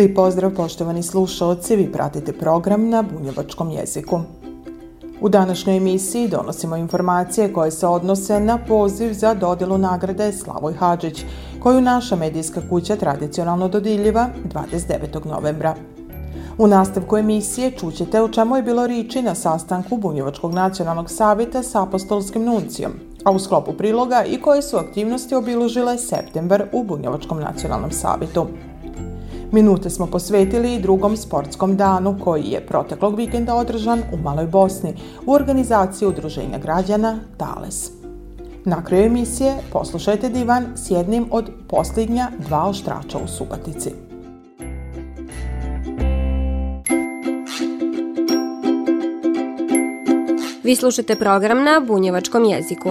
Lijep pozdrav poštovani slušalci, vi pratite program na bunjevačkom jeziku. U današnjoj emisiji donosimo informacije koje se odnose na poziv za dodelu nagrade Slavoj Hadžić, koju naša medijska kuća tradicionalno dodiljiva 29. novembra. U nastavku emisije čućete o čemu je bilo riči na sastanku Bunjevačkog nacionalnog savjeta sa apostolskim nuncijom, a u sklopu priloga i koje su aktivnosti obilužile septembar u Bunjevačkom nacionalnom savjetu. Minute smo posvetili i drugom sportskom danu koji je proteklog vikenda održan u Maloj Bosni u organizaciji Udruženja građana Tales. Na kraju emisije poslušajte divan s jednim od posljednja dva oštrača u Subatici. Vi slušate program na bunjevačkom jeziku.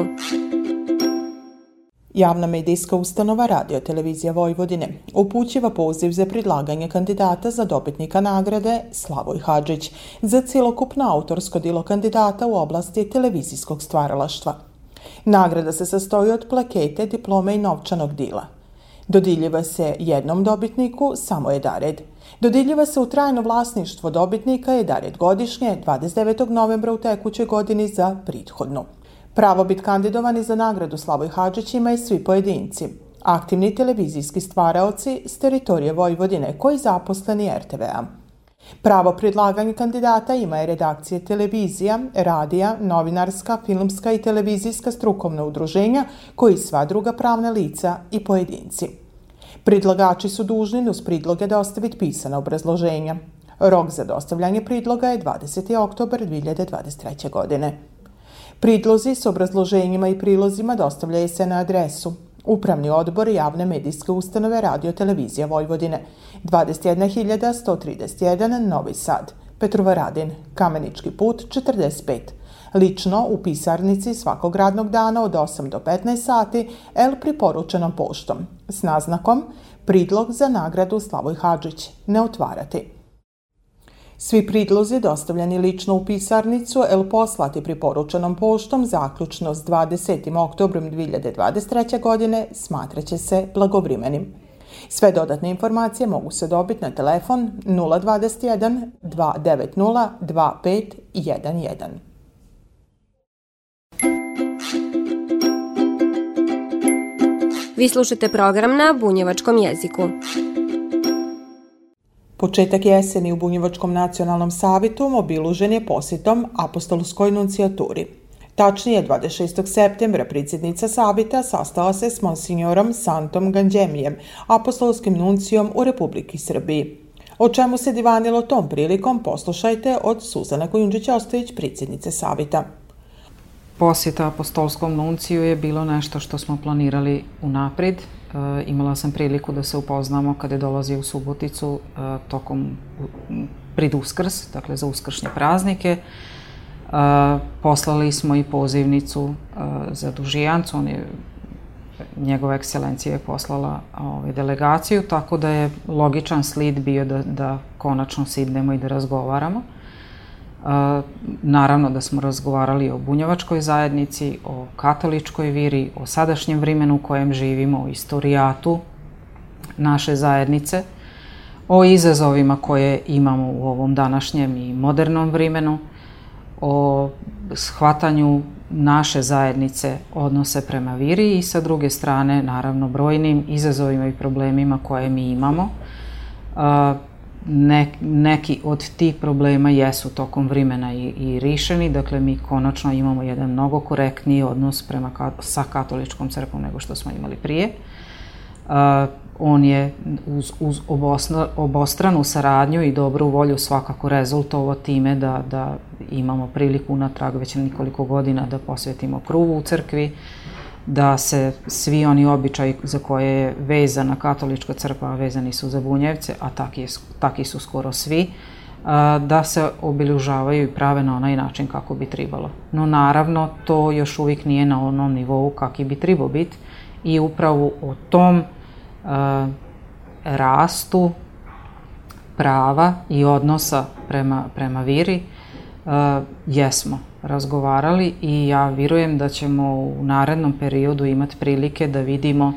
Javna medijska ustanova Radio Televizija Vojvodine upućiva poziv za predlaganje kandidata za dobitnika nagrade Slavoj Hadžić za cjelokupno autorsko dilo kandidata u oblasti televizijskog stvaralaštva. Nagrada se sastoji od plakete, diplome i novčanog dila. Dodiljiva se jednom dobitniku, samo je dared. Dodiljiva se u trajno vlasništvo dobitnika je dared godišnje 29. novembra u tekućoj godini za prethodnu. Pravo biti kandidovani za nagradu Slavoj Hadžić imaju svi pojedinci. Aktivni televizijski stvaraoci s teritorije Vojvodine koji zaposleni RTV-a. Pravo predlaganja kandidata ima je redakcije televizija, radija, novinarska, filmska i televizijska strukovna udruženja koji sva druga pravna lica i pojedinci. Predlagači su dužni uz pridloge dostaviti pisana obrazloženja. Rok za dostavljanje pridloga je 20. oktober 2023. godine. Pridlozi s obrazloženjima i prilozima dostavljaju se na adresu. Upravni odbor javne medijske ustanove Radio Televizija Vojvodine. 21131 Novi Sad. Petrova Radin. Kamenički put 45 Lično u pisarnici svakog radnog dana od 8 do 15 sati L priporučenom poštom. S naznakom Pridlog za nagradu Slavoj Hadžić. Ne otvarati. Svi pridlozi dostavljeni lično u pisarnicu ili poslati priporučenom poštom zaključno s 20. oktobrom 2023. godine smatraće se blagovrimenim. Sve dodatne informacije mogu se dobiti na telefon 021 290 2511. Vi slušate program na bunjevačkom jeziku. Početak jeseni u Bunjevačkom nacionalnom savitu obilužen je posjetom apostolskoj nuncijaturi. Tačnije, 26. septembra predsjednica savita sastala se s monsignorom Santom Ganđemijem, apostolskim nuncijom u Republiki Srbiji. O čemu se divanilo tom prilikom poslušajte od Suzana Kojundžić-Ostojić, predsjednice savita. Posjeta apostolskom nunciju je bilo nešto što smo planirali unaprijed, imala sam priliku da se upoznamo kada je dolazio u Suboticu e, tokom prid Uskrs, dakle za uskršnje praznike. E, poslali smo i pozivnicu za Dužijancu, on je njegova ekscelencija je poslala ovaj, delegaciju, tako da je logičan slid bio da, da konačno sidnemo i da razgovaramo. Naravno da smo razgovarali o bunjevačkoj zajednici, o katoličkoj viri, o sadašnjem vremenu u kojem živimo, o istorijatu naše zajednice, o izazovima koje imamo u ovom današnjem i modernom vremenu, o shvatanju naše zajednice odnose prema viri i sa druge strane, naravno, brojnim izazovima i problemima koje mi imamo ne, neki od tih problema jesu tokom vremena i, i rišeni, dakle mi konačno imamo jedan mnogo korektniji odnos prema sa katoličkom crkvom nego što smo imali prije. Uh, on je uz, uz obosno, obostranu saradnju i dobru volju svakako rezultovo time da, da imamo priliku natrag već nekoliko godina da posvetimo kruvu u crkvi, da se svi oni običaji za koje je vezana katolička crkva, vezani su za bunjevce, a taki, je, taki su skoro svi, da se obilježavaju i prave na onaj način kako bi trebalo. No naravno to još uvijek nije na onom nivou kakvi bi trebao biti i upravo o tom rastu prava i odnosa prema, prema viri jesmo razgovarali i ja vjerujem da ćemo u narednom periodu imati prilike da vidimo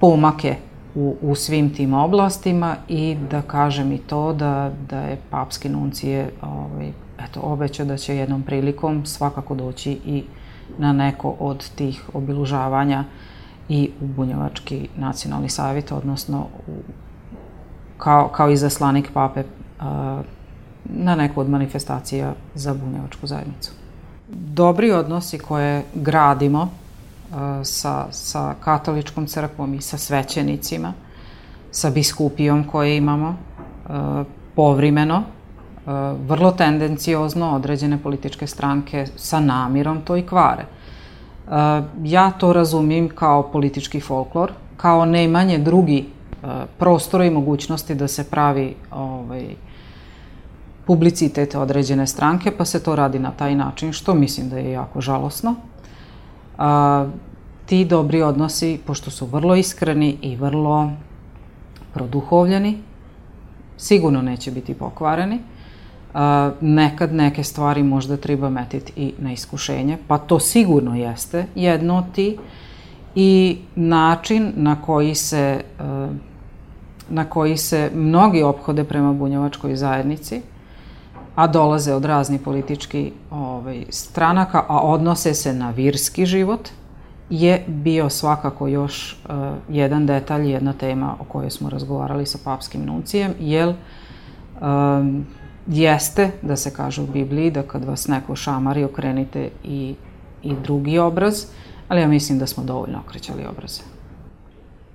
pomake u, u svim tim oblastima i da kažem i to da, da je papski nuncije ovaj, eto, obećao da će jednom prilikom svakako doći i na neko od tih obilužavanja i u Bunjevački nacionalni savjet, odnosno u, kao, kao izaslanik pape a, na neku od manifestacija za Bunjevačku zajednicu. Dobri odnosi koje gradimo sa, sa katoličkom crkvom i sa svećenicima, sa biskupijom koje imamo, povremeno, vrlo tendenciozno određene političke stranke sa namirom to i kvare. Ja to razumim kao politički folklor, kao nemanje drugi prostora i mogućnosti da se pravi ovaj, publicitet određene stranke, pa se to radi na taj način, što mislim da je jako žalosno. A, ti dobri odnosi, pošto su vrlo iskreni i vrlo produhovljeni, sigurno neće biti pokvareni. A, nekad neke stvari možda treba metiti i na iskušenje, pa to sigurno jeste jedno od ti i način na koji se na koji se mnogi ophode prema bunjevačkoj zajednici, a dolaze od raznih političkih ovaj, stranaka, a odnose se na virski život, je bio svakako još uh, jedan detalj, jedna tema o kojoj smo razgovarali sa papskim nuncijem, jer um, jeste, da se kaže u Bibliji, da kad vas neko šamari, okrenite i, i drugi obraz, ali ja mislim da smo dovoljno okrećali obraze.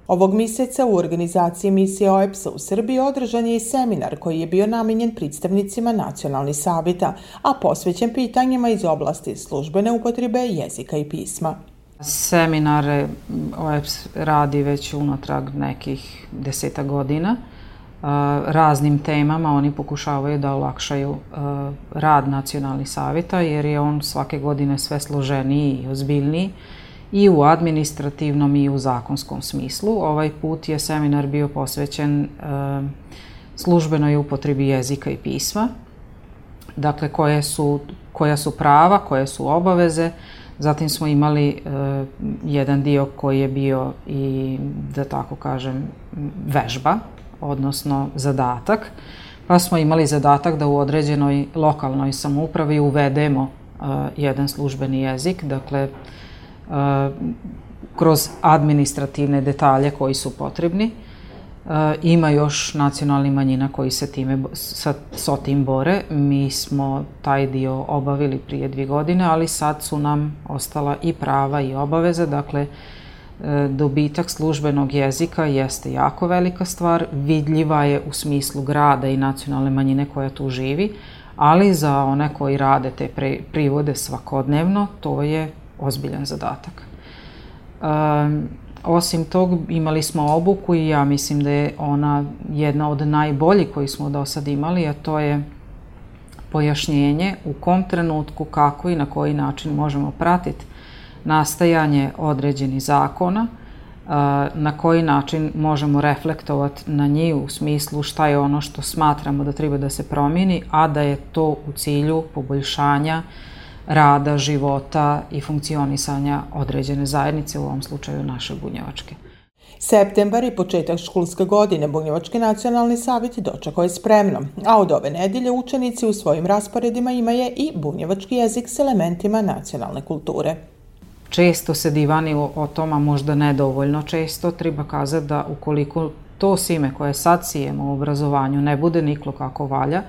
Ovog mjeseca u organizaciji misije OEPS-a u Srbiji održan je i seminar koji je bio namenjen predstavnicima nacionalnih savjeta, a posvećen pitanjima iz oblasti službene upotrebe jezika i pisma. Seminare OEPS radi već unatrag nekih deseta godina. Raznim temama oni pokušavaju da olakšaju rad nacionalnih savjeta jer je on svake godine sve složeniji i ozbiljniji i u administrativnom i u zakonskom smislu. Ovaj put je seminar bio posvećen e, službenoj upotrebi jezika i pisma, dakle koje su, koja su prava, koje su obaveze. Zatim smo imali e, jedan dio koji je bio i, da tako kažem, vežba, odnosno zadatak. Pa smo imali zadatak da u određenoj lokalnoj samoupravi uvedemo e, jedan službeni jezik, dakle, kroz administrativne detalje koji su potrebni. Ima još nacionalni manjina koji se time, sa, sa tim bore. Mi smo taj dio obavili prije dvije godine, ali sad su nam ostala i prava i obaveze. Dakle, e, dobitak službenog jezika jeste jako velika stvar, vidljiva je u smislu grada i nacionalne manjine koja tu živi, ali za one koji rade te privode svakodnevno, to je ozbiljan zadatak. Um, osim tog imali smo obuku i ja mislim da je ona jedna od najboljih koji smo do sad imali, a to je pojašnjenje u kom trenutku, kako i na koji način možemo pratiti nastajanje određenih zakona, na koji način možemo reflektovati na njih u smislu šta je ono što smatramo da treba da se promijeni, a da je to u cilju poboljšanja uh, rada, života i funkcionisanja određene zajednice, u ovom slučaju naše bunjevačke. Septembar i početak školske godine Bunjevački nacionalni savjet dočekao je spremno, a od ove nedjelje učenici u svojim rasporedima imaju i bunjevački jezik s elementima nacionalne kulture. Često se divani o, o toma, možda nedovoljno često, treba kazati da ukoliko to sime koje sad sijemo u obrazovanju ne bude niklo kako valja,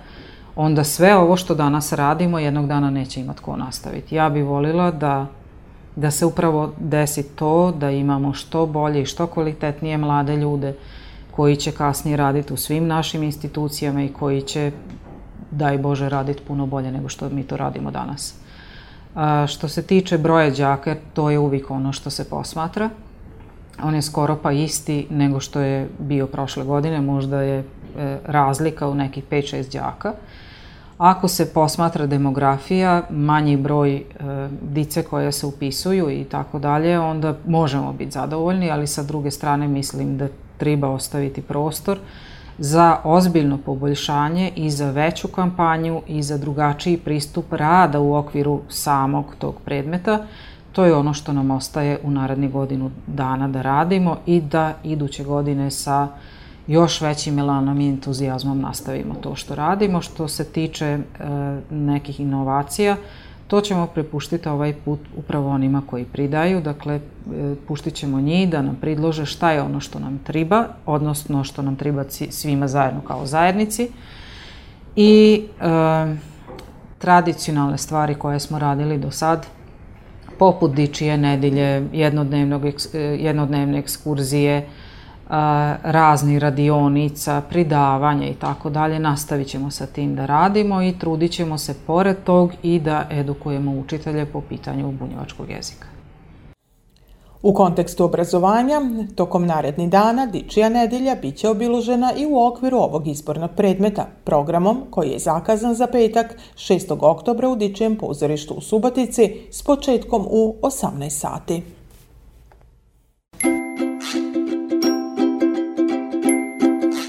onda sve ovo što danas radimo jednog dana neće imati ko nastaviti. Ja bih volila da, da se upravo desi to, da imamo što bolje i što kvalitetnije mlade ljude koji će kasnije raditi u svim našim institucijama i koji će, daj Bože, raditi puno bolje nego što mi to radimo danas. A, što se tiče broja đaka, to je uvijek ono što se posmatra. On je skoro pa isti nego što je bio prošle godine, možda je e, razlika u nekih 5-6 đaka. Ako se posmatra demografija, manji broj e, dice koje se upisuju i tako dalje, onda možemo biti zadovoljni, ali sa druge strane mislim da treba ostaviti prostor za ozbiljno poboljšanje i za veću kampanju i za drugačiji pristup rada u okviru samog tog predmeta. To je ono što nam ostaje u naredni godinu dana da radimo i da iduće godine sa još većim elanom i entuzijazmom nastavimo to što radimo. Što se tiče e, nekih inovacija, To ćemo prepuštiti ovaj put upravo onima koji pridaju, dakle, e, puštit ćemo njih da nam pridlože šta je ono što nam triba, odnosno što nam triba svima zajedno kao zajednici. I e, tradicionalne stvari koje smo radili do sad, poput dičije nedelje, jednodnevnog, e, jednodnevne ekskurzije, razni radionica, pridavanja i tako dalje. Nastavit ćemo sa tim da radimo i trudit ćemo se pored tog i da edukujemo učitelje po pitanju bunjevačkog jezika. U kontekstu obrazovanja, tokom narednih dana Dičija nedelja biće obilužena i u okviru ovog izbornog predmeta, programom koji je zakazan za petak 6. oktobra u Dičijem pozorištu u Subotici s početkom u 18 sati.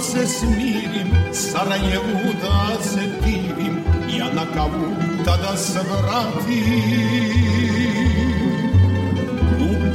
se smirim, Sarajevu da se divim, ja na kavu tada se vratim. U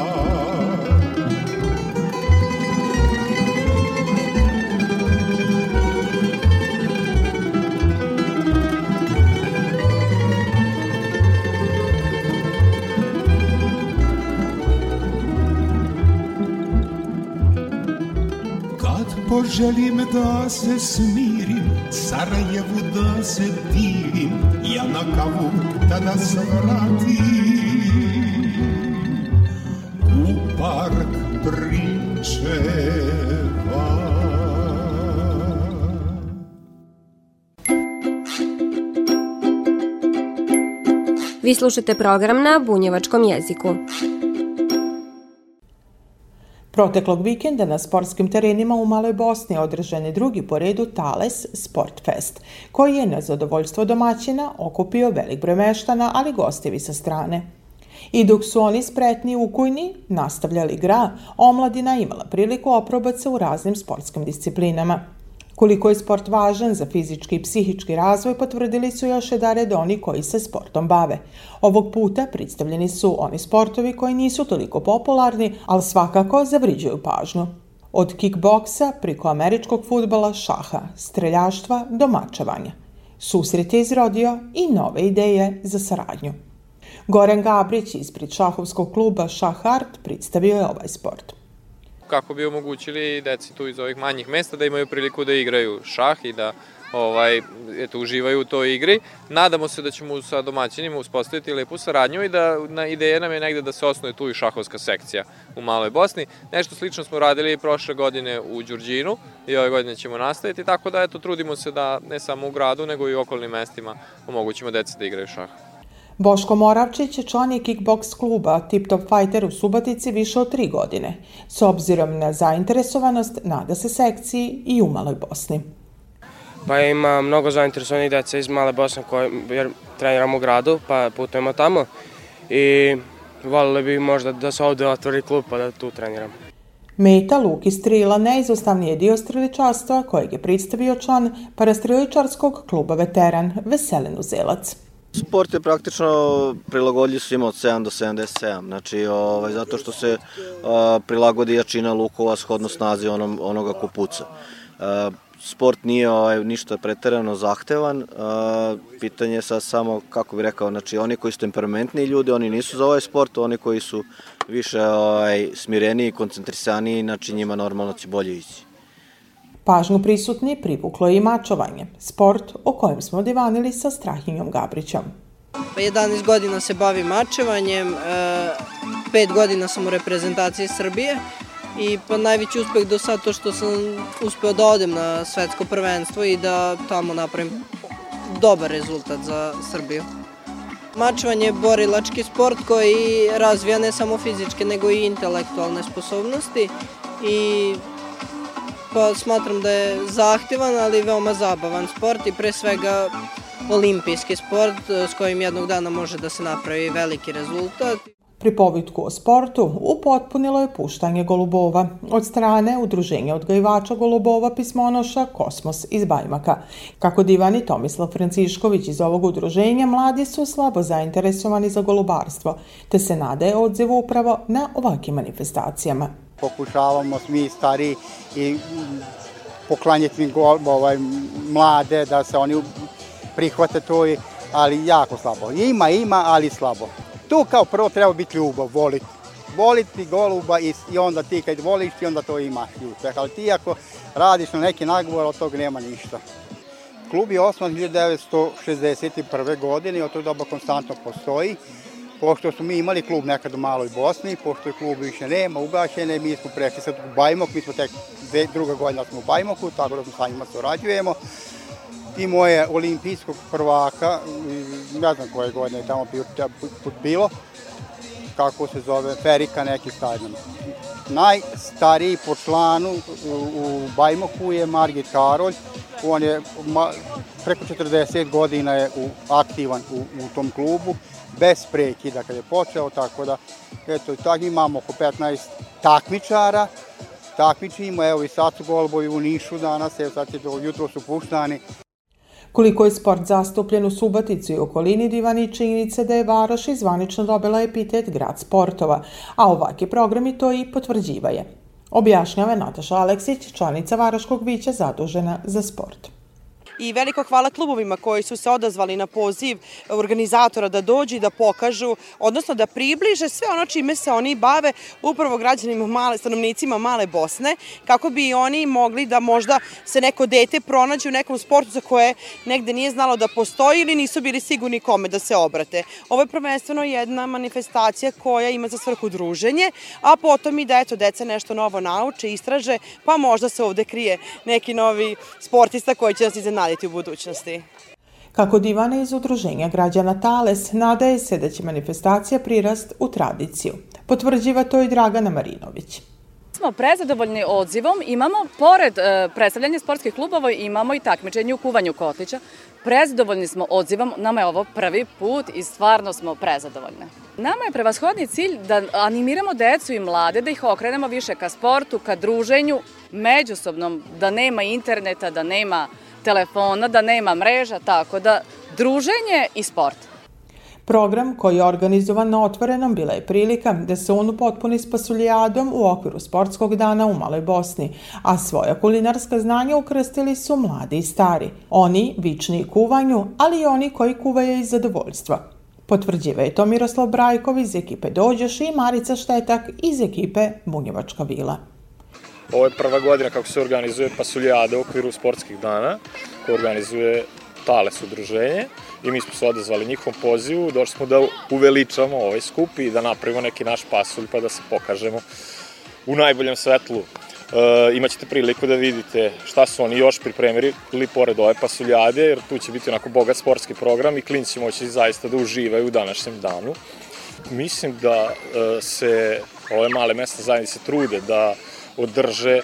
Želim da se smirim, Sarajevu da se divim, ja na kavu tada svratim u park Prinčeva. Vi slušate program na bunjevačkom jeziku. Proteklog vikenda na sportskim terenima u Maloj Bosni održan je drugi po redu Tales Sport Fest, koji je na zadovoljstvo domaćina okupio velik broj meštana, ali gostevi sa strane. I dok su oni spretni u kujni, nastavljali igra, omladina imala priliku oprobat se u raznim sportskim disciplinama. Koliko je sport važan za fizički i psihički razvoj potvrdili su još da oni koji se sportom bave. Ovog puta predstavljeni su oni sportovi koji nisu toliko popularni, ali svakako zavriđuju pažnju. Od kickboksa priko američkog futbala, šaha, streljaštva do mačevanja. Susret je izrodio i nove ideje za saradnju. Goran Gabrić ispred šahovskog kluba Šahart predstavio je ovaj sport kako bi omogućili deci tu iz ovih manjih mesta da imaju priliku da igraju šah i da ovaj, eto, uživaju u toj igri. Nadamo se da ćemo sa domaćinima uspostaviti lepu saradnju i da na ideja nam je negde da se osnuje tu i šahovska sekcija u Maloj Bosni. Nešto slično smo radili prošle godine u Đurđinu i ove godine ćemo nastaviti, tako da eto, trudimo se da ne samo u gradu, nego i u okolnim mestima omogućimo deci da igraju šah. Boško Moravčić član je kickboks kluba Tip Top Fighter u Subatici više od tri godine. S obzirom na zainteresovanost, nada se sekciji i u Maloj Bosni. Pa ima mnogo zainteresovanih deca iz Male Bosne koje jer treniramo u gradu, pa putujemo tamo i volili bi možda da se ovde otvori klub pa da tu treniramo. Meta Luki Strila neizostavni je dio streličarstva kojeg je predstavio član parastreličarskog kluba Veteran Veselin Uzelac. Sport je praktično prilagodljiv svima od 7 do 77, znači ovaj, zato što se a, prilagodi jačina lukova shodno snazi onom, onoga ko puca. A, sport nije ovaj, ništa preterano zahtevan, a, pitanje je sad samo, kako bih rekao, znači oni koji su temperamentni ljudi, oni nisu za ovaj sport, oni koji su više ovaj, smireniji, koncentrisaniji, znači njima normalno će bolje ići. Pažnju prisutni privuklo je i mačovanje, sport o kojem smo divanili sa Strahinjom Gabrićom. 11 godina se bavim mačevanjem, 5 e, godina sam u reprezentaciji Srbije i pa najveći uspeh do sad to što sam uspeo da odem na svetsko prvenstvo i da tamo napravim dobar rezultat za Srbiju. Mačevanje je borilački sport koji razvija ne samo fizičke nego i intelektualne sposobnosti i pa smatram da je zahtevan, ali veoma zabavan sport i pre svega olimpijski sport e, s kojim jednog dana može da se napravi veliki rezultat. Pri povitku o sportu upotpunilo je puštanje golubova od strane Udruženja odgajivača golubova pismonoša Kosmos iz Bajmaka. Kako divani Tomislav Francišković iz ovog udruženja, mladi su slabo zainteresovani za golubarstvo, te se nadaje odzivu upravo na ovakvim manifestacijama pokušavamo svi stari i poklanjati ovaj, mlade da se oni prihvate to, ali jako slabo. Ima, ima, ali slabo. Tu kao prvo treba biti ljubav, voliti. Voliti goluba i, i onda ti kad voliš ti onda to imaš uspeh. Ali ti ako radiš na neki nagovor, od toga nema ništa. Klub je osnovan 1961. godine i od tog doba konstantno postoji pošto smo mi imali klub nekad u Maloj Bosni, pošto je klub više nema, ugašene, mi smo prešli sad u Bajmok, mi smo tek druga godina smo u Bajmoku, tako da smo sa njima surađujemo. I moje olimpijskog prvaka, ne znam koje godine je tamo bilo, kako se zove, Ferika neki stadion. Najstariji po članu u Bajmoku je Margit Karolj, on je preko 40 godina je aktivan u, u tom klubu bez prekida kad je počeo, tako da, eto, tako imamo oko 15 takmičara, takmičimo, evo i sad su golbovi u Nišu danas, evo sad je do jutro su puštani. Koliko je sport zastupljen u Subatici i okolini divani činjenice da je Varoš izvanično dobila epitet grad sportova, a ovakvi programi to i potvrđivaje. Objašnjava Nataša Aleksić, članica Varoškog vića zadužena za sport i veliko hvala klubovima koji su se odazvali na poziv organizatora da dođu i da pokažu, odnosno da približe sve ono čime se oni bave upravo građanima male, stanovnicima male Bosne, kako bi oni mogli da možda se neko dete pronađe u nekom sportu za koje negde nije znalo da postoji ili nisu bili sigurni kome da se obrate. Ovo je prvenstveno jedna manifestacija koja ima za svrhu druženje, a potom i da eto, deca nešto novo nauče, istraže, pa možda se ovde krije neki novi sportista koji će nas iznenaditi raditi u budućnosti. Kako divana iz udruženja građana Tales nadaje se da će manifestacija prirast u tradiciju. Potvrđiva to i Dragana Marinović smo prezadovoljni odzivom. Imamo, pored e, predstavljanja sportskih klubova, imamo i takmičenje u kuvanju kotlića. Prezadovoljni smo odzivom, nama je ovo prvi put i stvarno smo prezadovoljne. Nama je prevashodni cilj da animiramo decu i mlade, da ih okrenemo više ka sportu, ka druženju, međusobnom, da nema interneta, da nema telefona, da nema mreža, tako da druženje i sport. Program koji je organizovan na otvorenom bila je prilika da se on upotpuni s pasuljadom u okviru sportskog dana u Maloj Bosni, a svoja kulinarska znanja ukrstili su mladi i stari. Oni vični kuvanju, ali i oni koji kuvaju iz zadovoljstva. Potvrđiva je to Miroslav Brajkov iz ekipe Dođoš i Marica Štetak iz ekipe Bunjevačka vila. Ovo je prva godina kako se organizuje pasuljada u okviru sportskih dana, koja organizuje Tales udruženje i mi smo se odazvali njihovom pozivu, došli smo da uveličamo ovaj skup i da napravimo neki naš pasulj pa da se pokažemo u najboljem svetlu. E, imaćete priliku da vidite šta su oni još pripremili pored ove pasuljade, jer tu će biti onako bogat sportski program i klinci moći zaista da uživaju u današnjem danu. Mislim da e, se ove male mesta zajednice trude da održe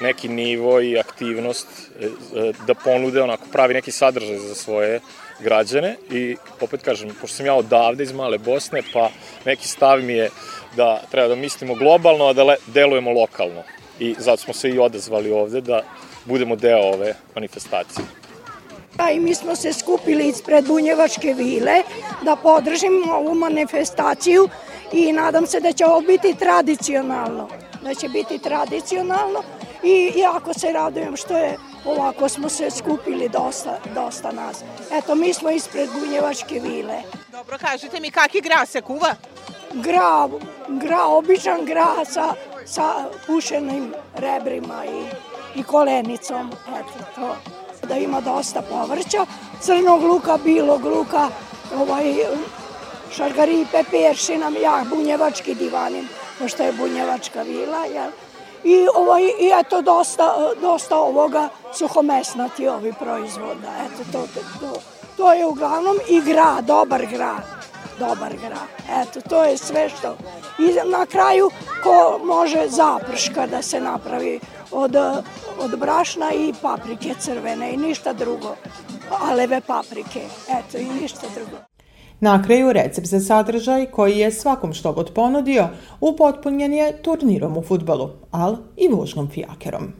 neki nivo i aktivnost e, e, da ponude onako pravi neki sadržaj za svoje građane i opet kažem, pošto sam ja odavde iz Male Bosne, pa neki stav mi je da treba da mislimo globalno, a da delujemo lokalno. I zato smo se i odazvali ovde da budemo deo ove manifestacije. A i mi smo se skupili ispred Bunjevačke vile da podržimo ovu manifestaciju i nadam se da će ovo biti tradicionalno. Da će biti tradicionalno i jako se radujem što je ovako smo se skupili dosta, dosta nas. Eto, mi smo ispred Bunjevačke vile. Dobro, kažete mi kaki gra se kuva? Gra, gra, običan gra sa, sa pušenim rebrima i, i kolenicom. Eto, to. Da ima dosta povrća, crnog luka, bilog luka, ovaj, šargaripe, peršina, ja, bunjevački divanim, pošto je bunjevačka vila, jel? i, ovaj, i eto dosta, dosta ovoga suhomesnati ovi proizvoda. Eto, to, to, to je uglavnom i gra, dobar gra. Dobar gra. Eto, to je sve što... I na kraju, ko može zaprška da se napravi od, od brašna i paprike crvene i ništa drugo. Aleve paprike, eto, i ništa drugo. Na kraju recept za sadržaj koji je svakom što god ponudio upotpunjen je turnirom u futbalu, al i vožnom fijakerom.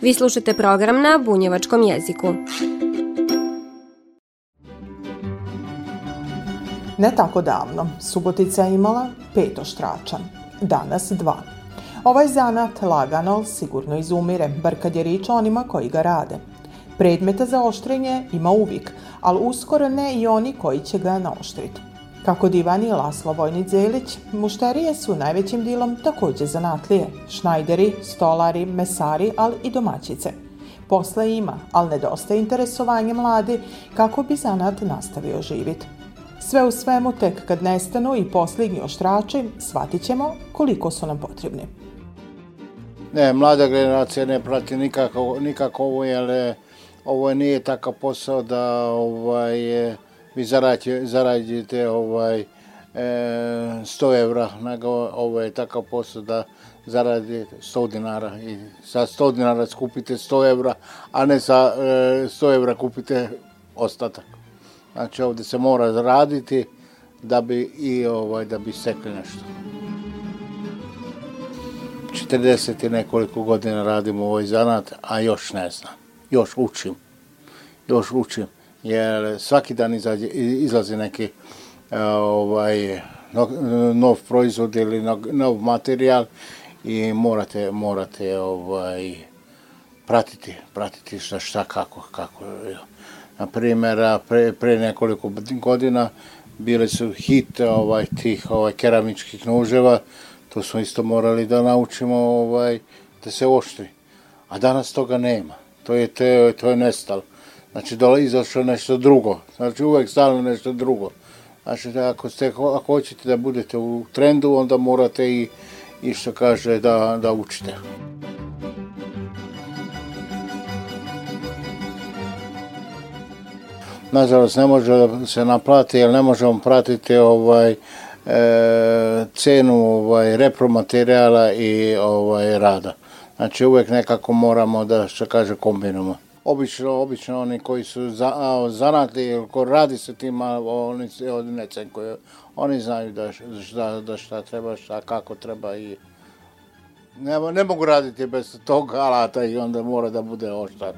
Vi slušate program na bunjevačkom jeziku. Ne tako davno, Subotica je imala pet oštrača, danas dva. Ovaj zanat lagano, sigurno izumire, bar kad je rič onima koji ga rade – Predmeta za oštrenje ima uvijek, ali uskoro ne i oni koji će ga naoštriti. Kako divani Laslo Vojnić Zelić, mušterije su najvećim dilom takođe zanatlije, šnajderi, stolari, mesari, ali i domaćice. Posla ima, ali nedostaje interesovanje mladi kako bi zanat nastavio živjeti. Sve u svemu tek kad nestanu i posljednji oštrači, shvatit ćemo koliko su nam potrebni. Ne, mlada generacija ne prati nikako, nikako ovo, jer ovo nije takav posao da ovaj, vi zaradite, zaradite ovaj, e, 100 evra, nego ovo je takav posao da zaradite 100 dinara i sa 100 dinara skupite 100 evra, a ne sa e, 100 evra kupite ostatak. Znači ovde se mora raditi da bi i ovaj da bi stekli nešto. 40 i nekoliko godina radimo ovaj zanat, a još ne znam još učim. Još učim. Jer svaki dan izađe, izlazi neki uh, ovaj, nov, nov proizvod ili nov, nov materijal i morate, morate ovaj, pratiti, pratiti šta, šta kako, kako. Na primjer, pre, pre nekoliko godina bile su hit ovaj, tih ovaj, keramičkih noževa, to smo isto morali da naučimo ovaj, da se oštri. A danas toga nema to je, te, to je nestalo. Znači, dola, izašlo nešto drugo. Znači, uvek stalno nešto drugo. Znači, ako, ste, ako hoćete da budete u trendu, onda morate i, i što kaže, da, da učite. Nažalost, ne može da se naplati, jer ne možemo pratiti ovaj, e, cenu ovaj, repromaterijala i ovaj, rada. Znači uvek nekako moramo da što kaže kombinujemo. Obično, obično oni koji su za, zanatli, ko radi sa tim, oni se od necenkuju. Oni znaju da šta, da šta treba, šta kako treba i ne, ne mogu raditi bez tog alata i onda mora da bude oštar.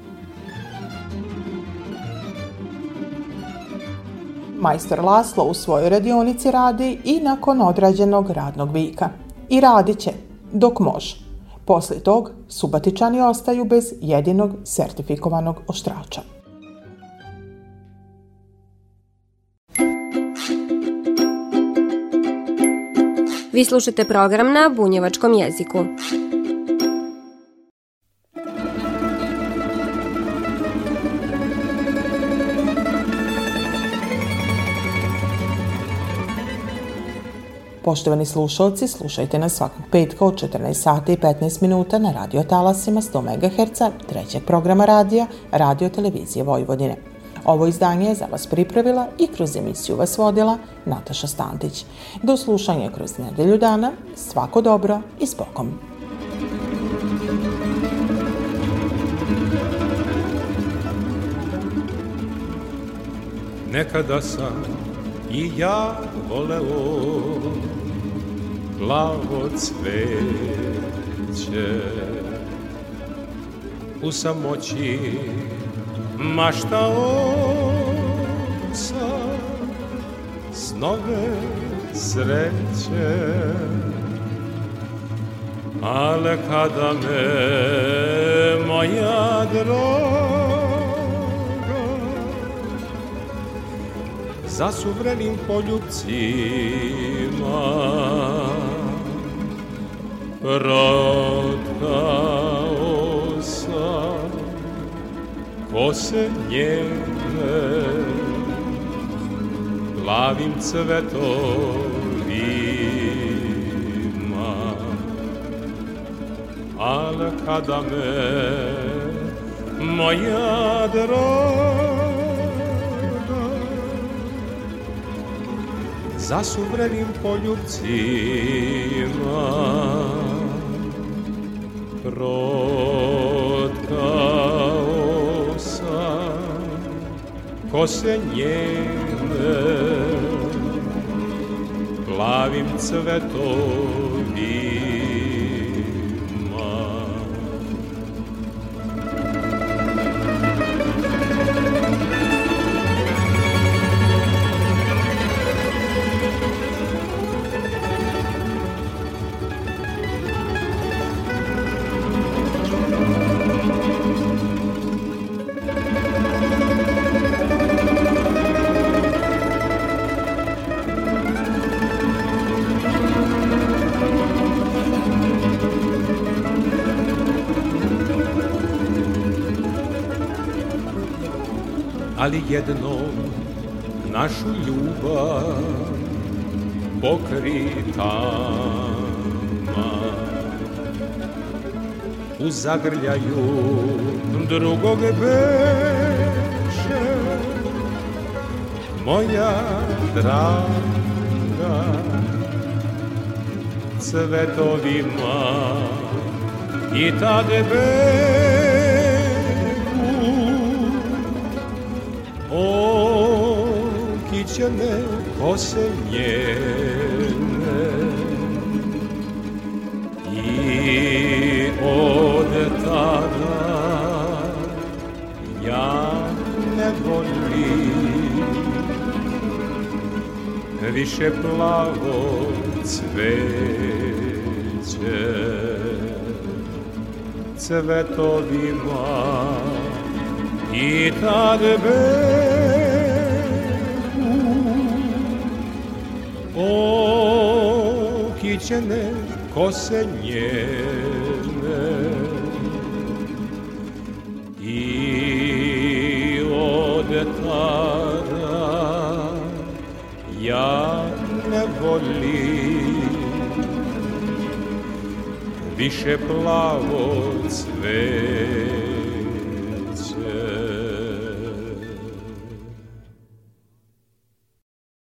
Majstor Laslo u svojoj radionici radi i nakon odrađenog radnog vika. I radit će, dok može. Posle tog, Subatičani ostaju bez jedinog sertifikovanog oštrača. Vi slušate program na bunjevačkom jeziku. Poštovani slušalci, slušajte nas svakog petka od 14 sata i 15 minuta na radio talasima 100 MHz trećeg programa radija Radio Televizije Vojvodine. Ovo izdanje je za vas pripravila i kroz emisiju vas vodila Nataša Stantić. Do slušanja kroz nedelju dana, svako dobro i spokom. Nekada sam i ja voleo plavo cveće u samoći maštao sam snove sreće. Ale kada me moja droga za suvrenim poljubcima protkao sam kose njene plavim cvetovima ale kada me moja droga za suvrenim poljubcima protkao sam kose njene plavim cvetovima ali jednom našu ljubav pokri tama u zagrljaju drugog beše moja draga cvetovima i tade beše kićene kose njene i od tada ja ne volim više plavo cveće cvetovima i tad bez O, kićene kose njene. I od tada ja ne volim Više plavo cveće